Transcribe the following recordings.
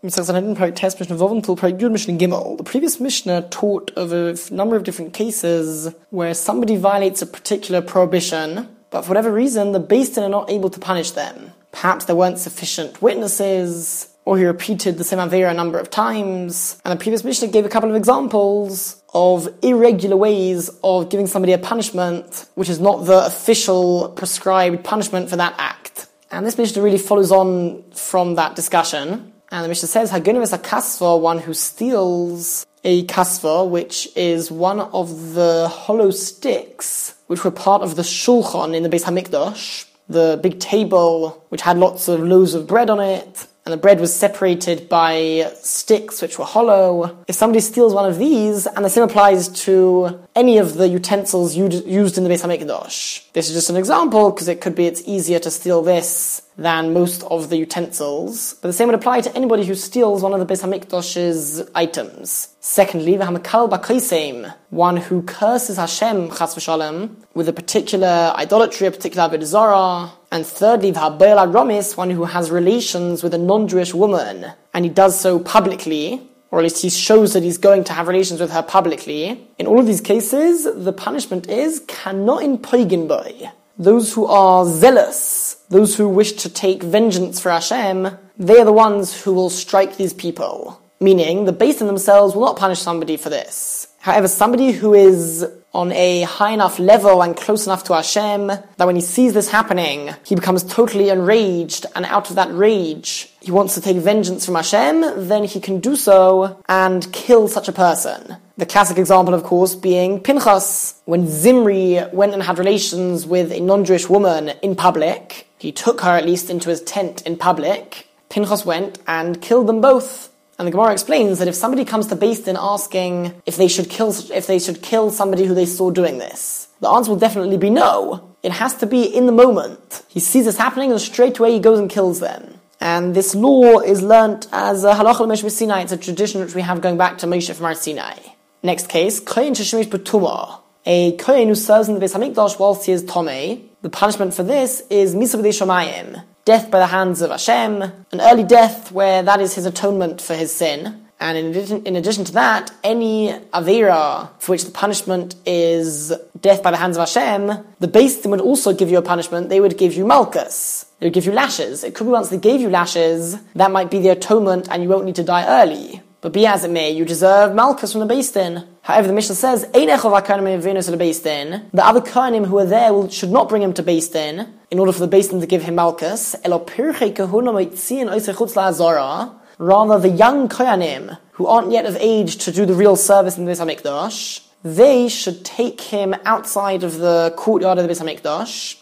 Oh, the previous Mishnah taught of a number of different cases where somebody violates a particular prohibition, but for whatever reason, the Beis Din are not able to punish them. Perhaps there weren't sufficient witnesses, or he repeated the same Avera a number of times. And the previous Mishnah gave a couple of examples of irregular ways of giving somebody a punishment, which is not the official prescribed punishment for that act. And this Mishnah really follows on from that discussion. And the Mishnah says, Hagunim is a kasva, one who steals a kasva, which is one of the hollow sticks which were part of the shulchan in the Beis Hamikdash, the big table which had lots of loaves of bread on it, and the bread was separated by sticks which were hollow. If somebody steals one of these, and the same applies to any of the utensils used in the Beis Hamikdash. This is just an example because it could be it's easier to steal this than most of the utensils. But the same would apply to anybody who steals one of the Beis Hamikdash's items. Secondly, the Hamakal b'kaisem, one who curses Hashem chas with a particular idolatry, a particular avodah And thirdly, the v'habel romis, one who has relations with a non-Jewish woman, and he does so publicly, or at least he shows that he's going to have relations with her publicly. In all of these cases, the punishment is cannot in boy. Those who are zealous those who wish to take vengeance for Hashem, they are the ones who will strike these people. Meaning, the Beis Din themselves will not punish somebody for this. However, somebody who is on a high enough level and close enough to Hashem that when he sees this happening, he becomes totally enraged, and out of that rage, he wants to take vengeance from Hashem, then he can do so and kill such a person. The classic example, of course, being Pinchas, when Zimri went and had relations with a non-Jewish woman in public, he took her at least into his tent in public, Pinchas went and killed them both and the Gemara explains that if somebody comes to Din asking if they should kill if they should kill somebody who they saw doing this, the answer will definitely be no. It has to be in the moment. He sees this happening and straight away he goes and kills them. And this law is learnt as a halacha l'mesh Sinai. It's a tradition which we have going back to Moshe from our Sinai. Next case, kohen sheshemish betuma. A kohen who serves in the Beis Hamikdash whilst he is tomei. The punishment for this is misa shomayim death by the hands of Hashem, an early death where that is his atonement for his sin. And in addition, in addition to that, any Avera for which the punishment is death by the hands of Hashem, the Beis Din would also give you a punishment. They would give you Malchus. They would give you lashes. It could be once they gave you lashes, that might be the atonement and you won't need to die early. But be as it may, you deserve Malchus from the Beis Din. However, the Mishnah says, The other Kohanim who are there will, should not bring him to Din in order for the Beis Din to give him Malchus. Rather, the young Koyanim, who aren't yet of age to do the real service in the Beis HaMikdash, they should take him outside of the courtyard of the Beis HaMikdash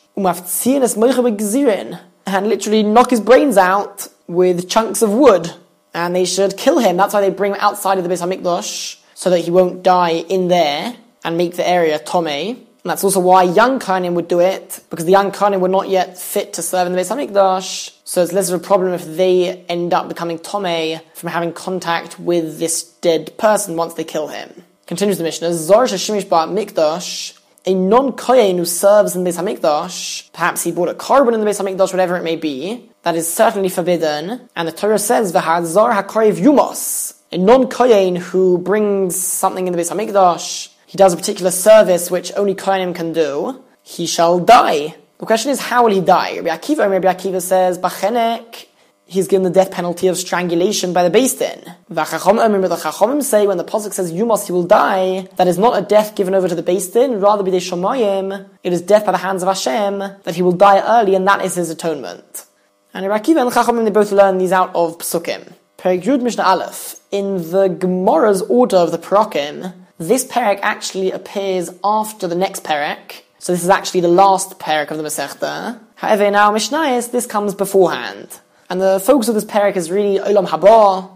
and literally knock his brains out with chunks of wood and they should kill him. That's why they bring him outside of the Beis Hamikdash, so that he won't die in there and make the area Tome. And that's also why young Kohanim would do it, because the young Kohanim were not yet fit to serve in the Beis Hamikdash, so it's less of a problem if they end up becoming Tome from having contact with this dead person once they kill him. Continues the Mishnah, Zor Shemish Bar Mikdash, a non-Kohen who serves in the Beis HaMikdash, perhaps he bought a korban in the Beis HaMikdash, whatever it may be, that is certainly forbidden. And the Torah says, V'hazar HaKorev Yumos, a non-Kohen who brings something in the Beis HaMikdash, he does a particular service which only Kohenim can do, he shall die. The question is, how will he die? Rabbi Akiva, Rabbi Akiva says, Bachenek, he's given the death penalty of strangulation by the Beis Din. The Chachomim say when the Pasuk says you must, he will die, that is not a death given over to the Din, rather be the Shomayim, it is death by the hands of Hashem, that he will die early and that is his atonement. And Rakiva and Chachomim, they both learn these out of Psukim. Perek Yud Mishnah Aleph, in the Gemara's order of the Parakim, this Perek actually appears after the next Perek, so this is actually the last Perek of the Masechta. However, in our Mishnayos, this comes beforehand. And the focus of this parak is really Olam Haba.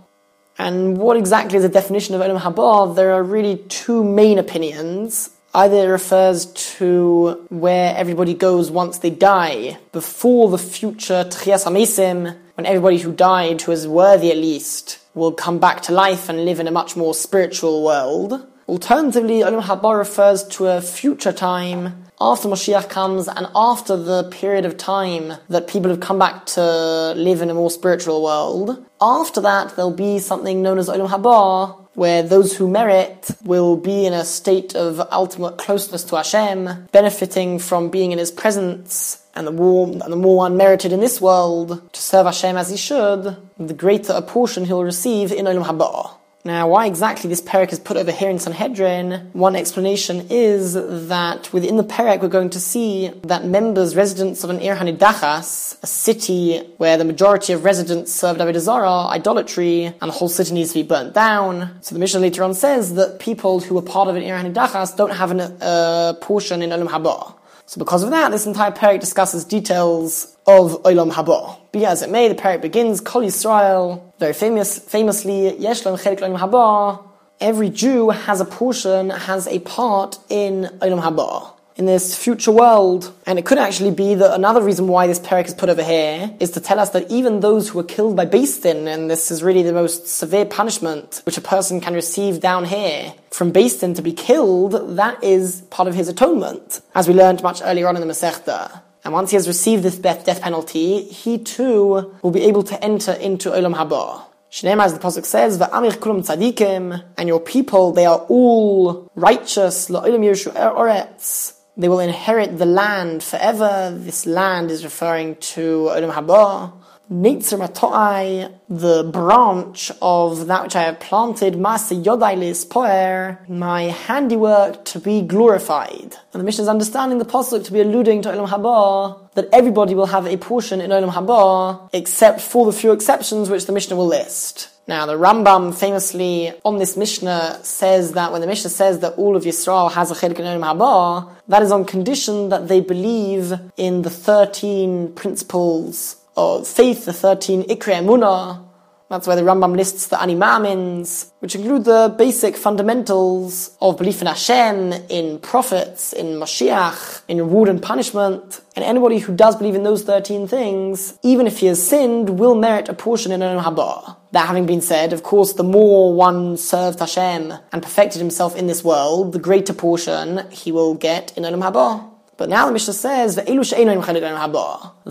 And what exactly is the definition of Olam Haba? There are really two main opinions. Either it refers to where everybody goes once they die, before the future Tchias HaMesim, when everybody who died, who is worthy at least, will come back to life and live in a much more spiritual world. Alternatively, Olam Haba refers to a future time after Mashiach comes and after the period of time that people have come back to live in a more spiritual world. After that, there'll be something known as Olam Haba, where those who merit will be in a state of ultimate closeness to Hashem, benefiting from being in His presence, and the more, and the more one merited in this world to serve Hashem as he should, the greater a portion he'll receive in Olam Haba. Now, why exactly this parak is put over here in Sanhedrin? One explanation is that within the parak we're going to see that members, residents of an Ir Hanidachas, a city where the majority of residents serve Avodah Zara, idolatry, and the whole city needs to be burnt down. So the Mishnah later on says that people who are part of an Ir Hanidachas don't have a portion in Olam Haba. So because of that, this entire parak discusses details of Olam Haba. Be as it may, the parak begins, Kol Yisrael, very famous, famously, Yesh Chelik Olam Haba. Every Jew has a portion, has a part in Olam Haba in this future world. And it could actually be that another reason why this parak is put over here is to tell us that even those who were killed by Din, and this is really the most severe punishment which a person can receive down here, from Din to be killed, that is part of his atonement, as we learned much earlier on in the Masechta. And once he has received this death penalty, he too will be able to enter into Olam Haba. Shneim, as the Pasuk says, Va'amich kulum tzadikim, and your people, they are all righteous, la'olam yirshu oretz, they will inherit the land forever. This land is referring to Olam Haba. Neitzer Matoai, the branch of that which I have planted, Masa Yodailis Poer, my handiwork to be glorified. And the Mishnah is understanding the Pasuk to be alluding to Olam Haba, that everybody will have a portion in Olam Haba, except for the few exceptions which the Mishnah will list. Now, the Rambam famously on this Mishnah says that when the Mishnah says that all of Yisrael has a chelik in Olam Haba, that is on condition that they believe in the 13 principles of faith, the 13 Ikre Emunah, that's where the Rambam lists the Ani Maamins, which include the basic fundamentals of belief in Hashem, in prophets, in Mashiach, in reward and punishment. And anybody who does believe in those 13 things, even if he has sinned, will merit a portion in Olam Haba. That having been said, of course, the more one served Hashem and perfected himself in this world, the greater portion he will get in Olam Haba. But now the Mishnah says, The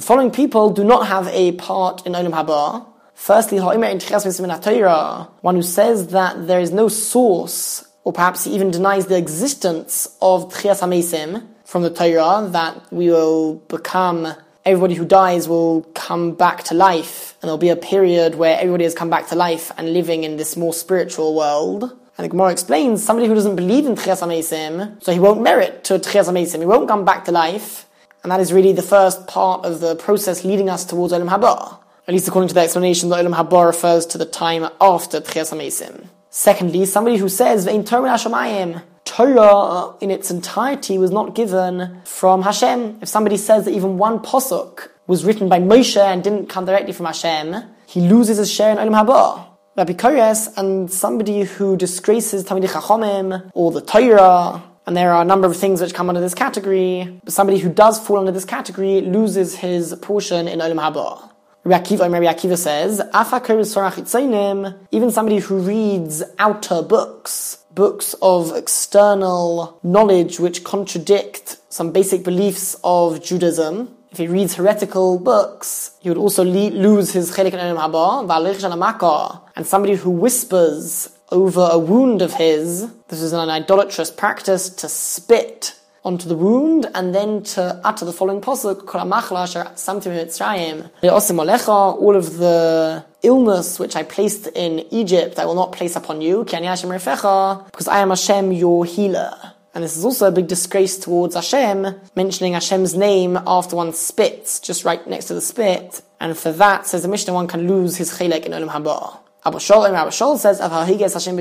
following people do not have a part in Olam Haba, Firstly, one who says that there is no source, or perhaps he even denies the existence of Tchias HaMesim from the Torah, that we will become, everybody who dies will come back to life, and there'll be a period where everybody has come back to life and living in this more spiritual world. And the Gemara explains, somebody who doesn't believe in Tchias HaMesim, so he won't merit to Tchias HaMesim, he won't come back to life, and that is really the first part of the process leading us towards Olam Haba at least according to the explanation, the Olam Haba refers to the time after Tchias HaMesim. Secondly, somebody who says, Ve'in Hashemayim, Torah in its entirety was not given from Hashem. If somebody says that even one posuk was written by Moshe and didn't come directly from Hashem, he loses his share in Olam Haba. Apikores and somebody who disgraces Talmidei Chachomim or the Torah, and there are a number of things which come under this category, but somebody who does fall under this category loses his portion in Olam Haba. Rabbi Akiva, Rabbi Akiva says, even somebody who reads outer books, books of external knowledge which contradict some basic beliefs of Judaism, if he reads heretical books, he would also le- lose his chelik and and somebody who whispers over a wound of his, this is an idolatrous practice to spit onto the wound and then to utter the following pasuk, all of the illness which I placed in Egypt, I will not place upon you, because I am Hashem, your healer. And this is also a big disgrace towards Hashem, mentioning Hashem's name after one spits, just right next to the spit. And for that, says the Mishnah, one can lose his chilek in Olam Haba. Abba Shol, Abba Shol says, Hashem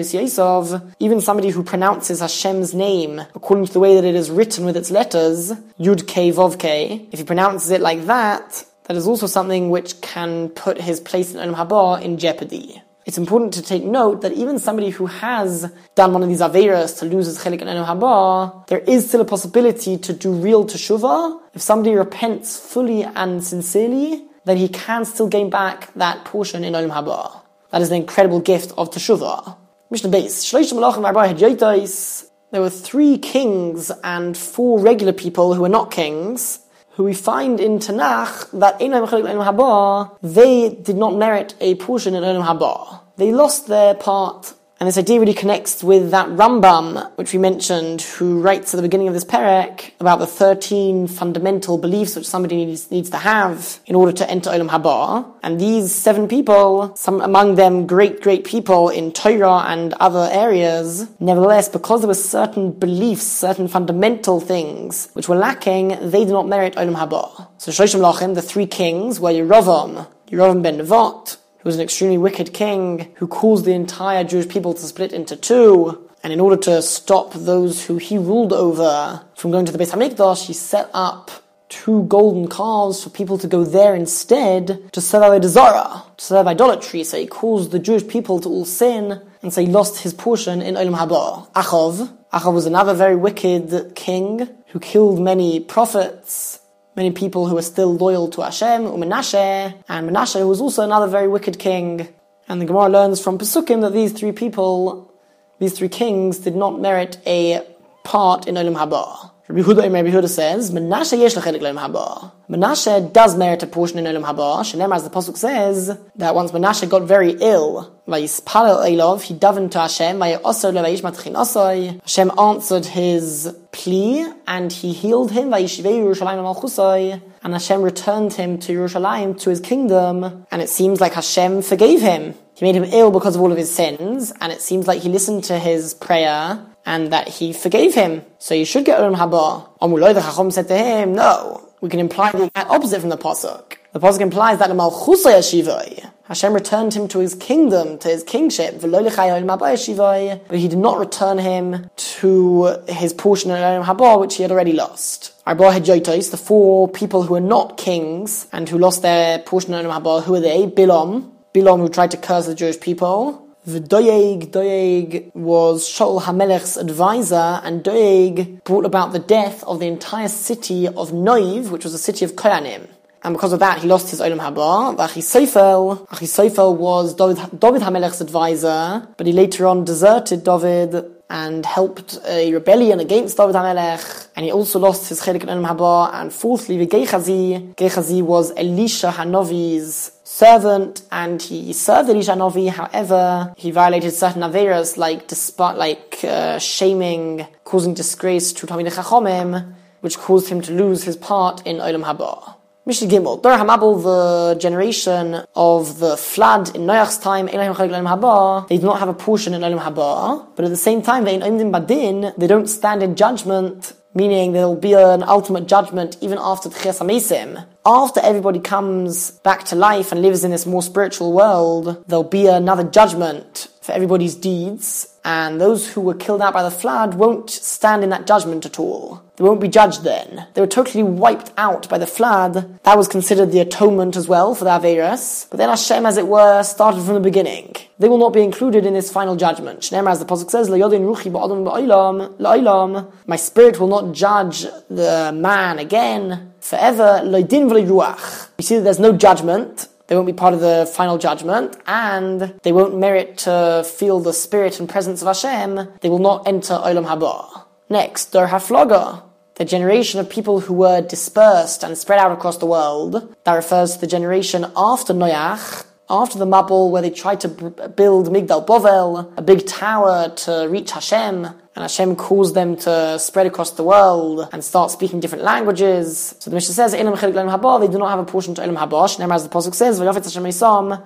even somebody who pronounces Hashem's name according to the way that it is written with its letters, Yud K Vov K, if he pronounces it like that, that is also something which can put his place in Olam Haba in jeopardy. It's important to take note that even somebody who has done one of these averas to lose his chelik in Olam Haba, there is still a possibility to do real teshuvah. If somebody repents fully and sincerely, then he can still gain back that portion in Olam Haba. That is the incredible gift of teshuvah. Mishnah Beis. Shloshim malachim. There were three kings and four regular people who were not kings, who we find in Tanakh that they did not merit a portion in Olam Haba. They lost their part and this idea really connects with that Rambam, which we mentioned, who writes at the beginning of this perek about the 13 fundamental beliefs which somebody needs, needs to have in order to enter Olam Haba. And these seven people, some among them great, great people in Torah and other areas, nevertheless, because there were certain beliefs, certain fundamental things which were lacking, they did not merit Olam Haba. So Shoshim Lachim, the three kings, were Yerovam, Yerovam ben Nevat, who was an extremely wicked king who caused the entire Jewish people to split into two. And in order to stop those who he ruled over from going to the Beit HaMikdash, he set up two golden calves for people to go there instead to serve to serve idolatry. So he caused the Jewish people to all sin, and so he lost his portion in Olam Haba. Achav. Achav was another very wicked king who killed many prophets many people who were still loyal to Hashem, Menashe, and Menashe was also another very wicked king. And the Gemara learns from Pesukim that these three people, these three kings, did not merit a part in Olam Haba. Rabbi Huda, Rabbi Huda says, Menashe yesh lechelik Olam Haba. Menashe does merit a portion in Olam Haba. Shenem, as the pasuk says, that once Menashe got very ill, Vayispalel Elov, he davened to Hashem, Vayoser levayish matchin osoi. Hashem answered his plea, and he healed him, Vayishivei Yerushalayim malchusoi. And Hashem returned him to Yerushalayim, to his kingdom, and it seems like Hashem forgave him. He made him ill because of all of his sins, and it seems like he listened to his prayer, and that he forgave him. So you should get umm Olam Haba. Umm Amuloi, the Chacham said to him, no, we can imply the opposite from the Pasuk. The Pasuk implies that the Malchusay Yashivai, Hashem returned him to his kingdom, to his kingship, but he did not return him to his portion of Olam umm Haba, which he had already lost. Arba Hedjoitos, the four people who are not kings and who lost their portion of Olam Haba, who are they? Bilam, Bilam who tried to curse the Jewish people, Doeg, Doeg was Shaul Hamelech's advisor, and Doeg brought about the death of the entire city of Noiv, which was a city of Koyanim. And because of that, he lost his Olam Haba. Achisofel, Achisofel was David, David Hamelech's advisor, but he later on deserted David and helped a rebellion against David HaMelech, and he also lost his Chelik Olam Haba, and fourthly, the Gechazi. Gechazi was Elisha Hanovi's servant and he served Elisha Novi. However, he violated certain averas like despite like uh, shaming, causing disgrace to Talmidei Chachomim, which caused him to lose his part in Olam Haba. Mishnah Gimel, Dor Hamabel, the generation of the flood in Noach's time, they do not have a portion in Olam Haba, but at the same time, they they don't stand in judgment meaning there will be an ultimate judgment even after Tchias Amesim. After everybody comes back to life and lives in this more spiritual world, there'll be another judgment for everybody's deeds, and those who were killed out by the flood won't stand in that judgment at all. They won't be judged then. They were totally wiped out by the flood. That was considered the atonement as well for the Averas. But then Hashem, as it were, started from the beginning. They will not be included in this final judgment. Shneimar, as the Pasuk says, My spirit will not judge the man again forever. You see that there's no judgment they won't be part of the final judgment, and they won't merit to feel the spirit and presence of Hashem. They will not enter Olam Haba. Next, Dor Haflaga, the generation of people who were dispersed and spread out across the world. That refers to the generation after Noach, after the Mabul, where they tried to build Migdal Bovel, a big tower to reach Hashem, and Hashem caused them to spread across the world and start speaking different languages. So the Mishnah says, Elam they do not have a portion to Elam Habosh. Never as the Pasuk says, Hashem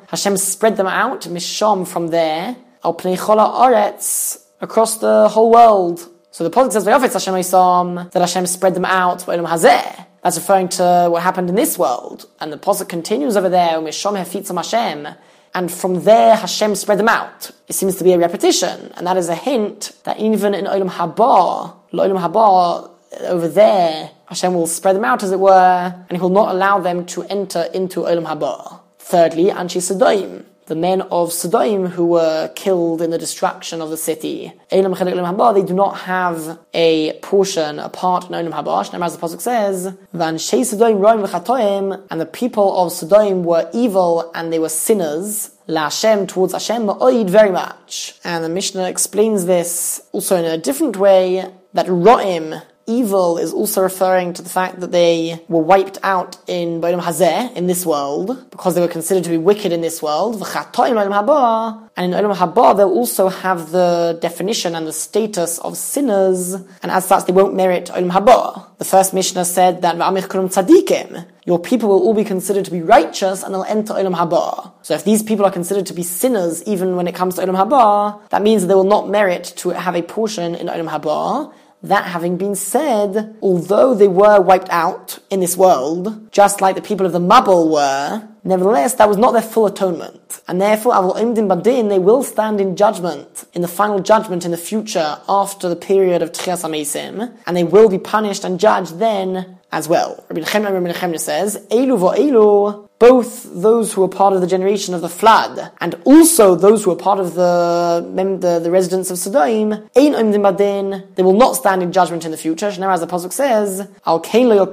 Hashem spread them out, Misham from there, Al Pnei Chola across the whole world. So the Pasuk says, Hashem, that Hashem spread them out, Elam Hazeh. That's referring to what happened in this world. And the Pasuk continues over there, Misham Hefitzam Hashem. And from there, Hashem spread them out. It seems to be a repetition. And that is a hint that even in Olam Haba, Olam Haba, over there, Hashem will spread them out, as it were, and He will not allow them to enter into Olam Haba. Thirdly, Anshi Sodom, the men of Sodom who were killed in the destruction of the city. They do not have a portion, a part in Olam Haba. As the Pasuk says, and the people of Sodom were evil and they were sinners. La towards Hashem very much. And the Mishnah explains this also in a different way that Ra'im evil is also referring to the fact that they were wiped out in Ba'olam Hazeh, in this world, because they were considered to be wicked in this world. And in Olam Haba, they'll also have the definition and the status of sinners, and as such, they won't merit Olam Haba. The first Mishnah said that your people will all be considered to be righteous and they'll enter Olam Haba. So if these people are considered to be sinners even when it comes to Olam Haba, that means they will not merit to have a portion in Olam Haba, that having been said, although they were wiped out in this world, just like the people of the Mabul were, nevertheless that was not their full atonement. And therefore, Avol Imdim Badin, they will stand in judgment, in the final judgment in the future, after the period of Tchias Amesim, and they will be punished and judged then as well. Rabbi Nechemia says, Elu vo both those who were part of the generation of the flood and also those who were part of the the, the residents of Sodom, ein badin, they will not stand in judgment in the future. As the pasuk says, al kein lo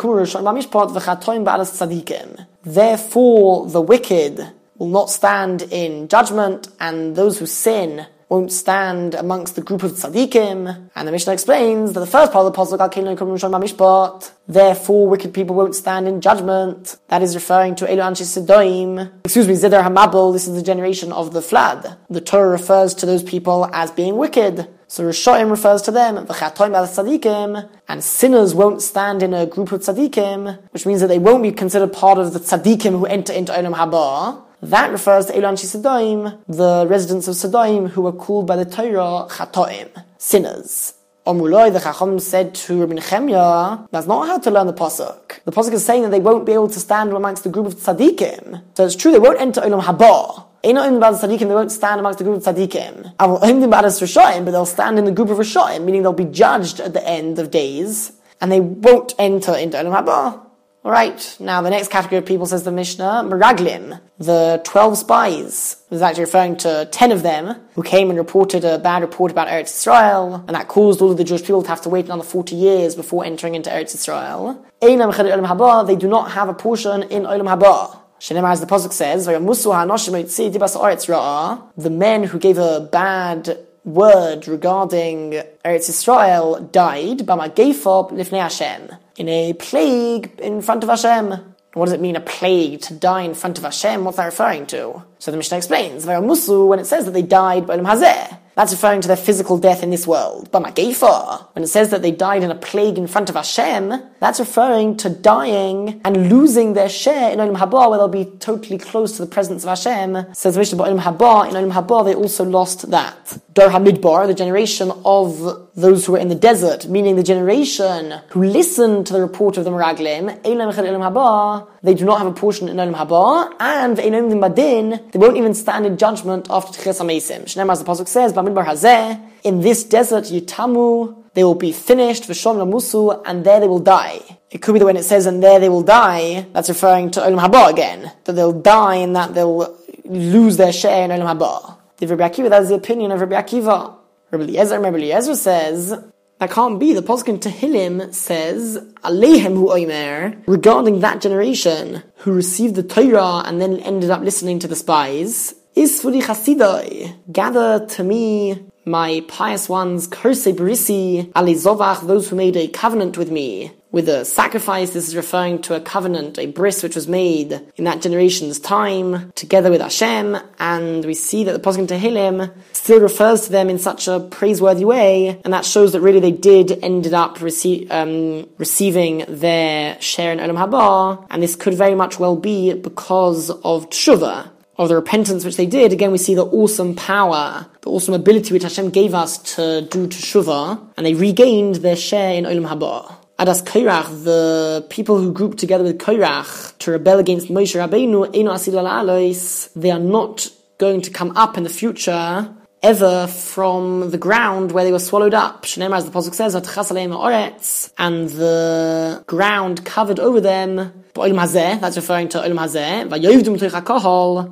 Therefore, the wicked will not stand in judgment, and those who sin won't stand amongst the group of tzaddikim. And the Mishnah explains that the first part of the pasuk, therefore wicked people won't stand in judgment. That is referring to Elu Anshi Sidoim. Excuse me, Zeder Hamabel, this is the generation of the flood. The Torah refers to those people as being wicked. So Rishoim refers to them, v'chatoim al tzaddikim, and sinners won't stand in a group of tzaddikim, which means that they won't be considered part of the tzaddikim who enter into Olam Haba. That refers to Elan Sodom, the residents of Sodom who were called by the Torah Chatoim, sinners. Omuloi, the Chacham said to Rabbi Nechemia, that's not how to learn the Pasuk. The Pasuk is saying that they won't be able to stand amongst the group of tzaddikim. So it's true, they won't enter Olam Haba. Tzaddikim, they won't stand amongst the group of tzaddikim. But they'll stand in the group of Rishoim, meaning they'll be judged at the end of days, and they won't enter into Olam Haba. Alright, now the next category of people says the Mishnah, Meraglim, the 12 spies. This is actually referring to 10 of them who came and reported a bad report about Eretz Israel, and that caused all of the Jewish people to have to wait another 40 years before entering into Eretz Israel. They do not have a portion in Olam Haba. Shenemar, as the Pasuk says, the men who gave a bad word regarding Eretz Israel died, in a plague in front of Hashem. What does it mean, a plague, to die in front of Hashem? What's that referring to? So the Mishnah explains, Musu, when it says that they died by Hazeh, that's referring to their physical death in this world. But Mageifa, when it says that they died in a plague in front of Hashem, that's referring to dying and losing their share in Olam Haba, where they'll be totally close to the presence of Hashem. Says Mishnah about Olam Haba, in Olam Haba they also lost that. Dor HaMidbar, the generation of those who were in the desert, meaning the generation who listened to the report of the Meraglim, Elam Haba, they do not have a portion in Olam Haba, and Badin, they won't even stand in judgment after Tchias HaMesim. Shneim, as the Pasuk says, in this desert Yitamu, they will be finished, Vishon Musu, and there they will die. It could be that when it says, and there they will die, that's referring to Olam Haba again. That they'll die and that they'll lose their share in Olam Haba. The Rabbi Akiva, that is the opinion of Rabbi Akiva. Rabbi Eliezer, Rabbi Eliezer says, that can't be. The Poskin Tehillim says, Alehem hu oimer, regarding that generation who received the Torah and then ended up listening to the spies, is for Chasidai, gather to me my pious ones, Kurse Barisi, Ali Zovach, those who made a covenant with me, with a sacrifice. This is referring to a covenant, a bris which was made in that generation's time together with Hashem. And we see that the Poskim Tehillim still refers to them in such a praiseworthy way. And that shows that really they did ended up rece- um, receiving their share in Olam Haba. And this could very much well be because of Tshuva. Of the repentance which they did, again we see the awesome power, the awesome ability which Hashem gave us to do Teshuvah, and they regained their share in Olam Haba. Adas Kairach, the people who grouped together with Kairach to rebel against Moshe Rabbeinu, Eino Asil they are not going to come up in the future ever from the ground where they were swallowed up. Shneimar, as the Pasuk says, and the ground covered over them, That's referring to Olam Hazeh,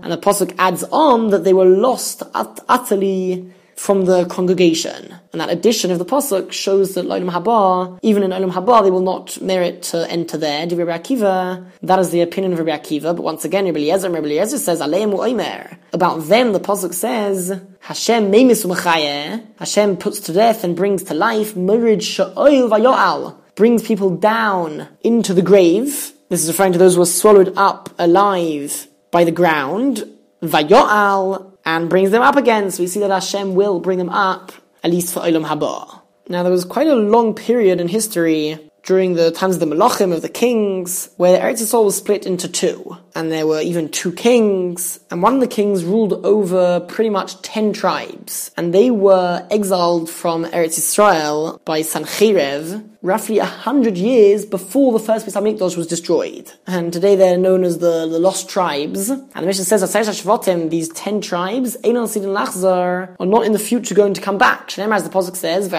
and the Pasuk adds on that they were lost ut- utterly from the congregation. And that addition of the Pasuk shows that Olam Haba, even in Olam Haba, they will not merit to enter there. Rabbi Akiva, that is the opinion of Rabbi Akiva, but once again, Rabbi Eliezer, Rabbi Eliezer says. About them, the Pasuk says, Hashem meimis Hashem puts to death and brings to life, Murid Sha'oil Vayo'al, brings people down into the grave, this is referring to those who were swallowed up alive by the ground. Vayo'al and brings them up again. So we see that Hashem will bring them up, at least for Olam Haba. Now there was quite a long period in history during the times of the Malachim, of the kings, where Eretz Yisrael was split into two. And there were even two kings, and one of the kings ruled over pretty much ten tribes. And they were exiled from Eretz Israel by Sancheiriv, roughly a hundred years before the first Beis Hamikdash was destroyed. And today they're known as the, the lost tribes. And the Mishnah says that these ten tribes, Einon Sidin Lachzar, are not in the future going to come back. Shneimar, as the Pasuk says,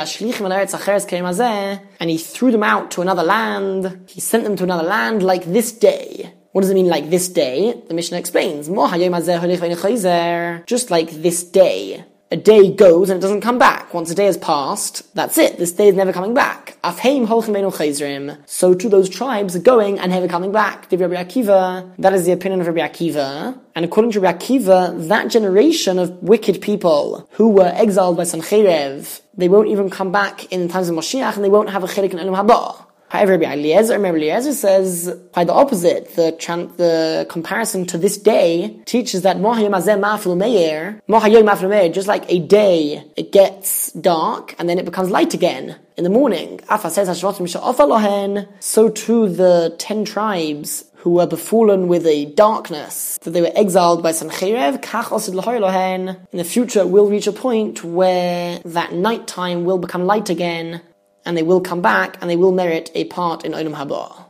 and he threw them out to another land. He sent them to another land like this day. What does it mean like this day? The Mishnah explains, just like this day a day goes and it doesn't come back. Once a day has passed, that's it. This day is never coming back. So to those tribes are going and never coming back. That is the opinion of Rabbi Akiva. And according to Rabbi Akiva, that generation of wicked people who were exiled by Sancheiriv, they won't even come back in the times of Moshiach and they won't have a chilik in Olam Haba. However, Rabbi Eliezer, Rabbi Eliezer says by the opposite. The tran- the comparison to this day teaches that just like a day, it gets dark and then it becomes light again in the morning. So too the ten tribes who were befallen with a darkness, that they were exiled by Sancheiriv, in the future will reach a point where that night time will become light again, and they will come back and they will merit a part in Olam Haba.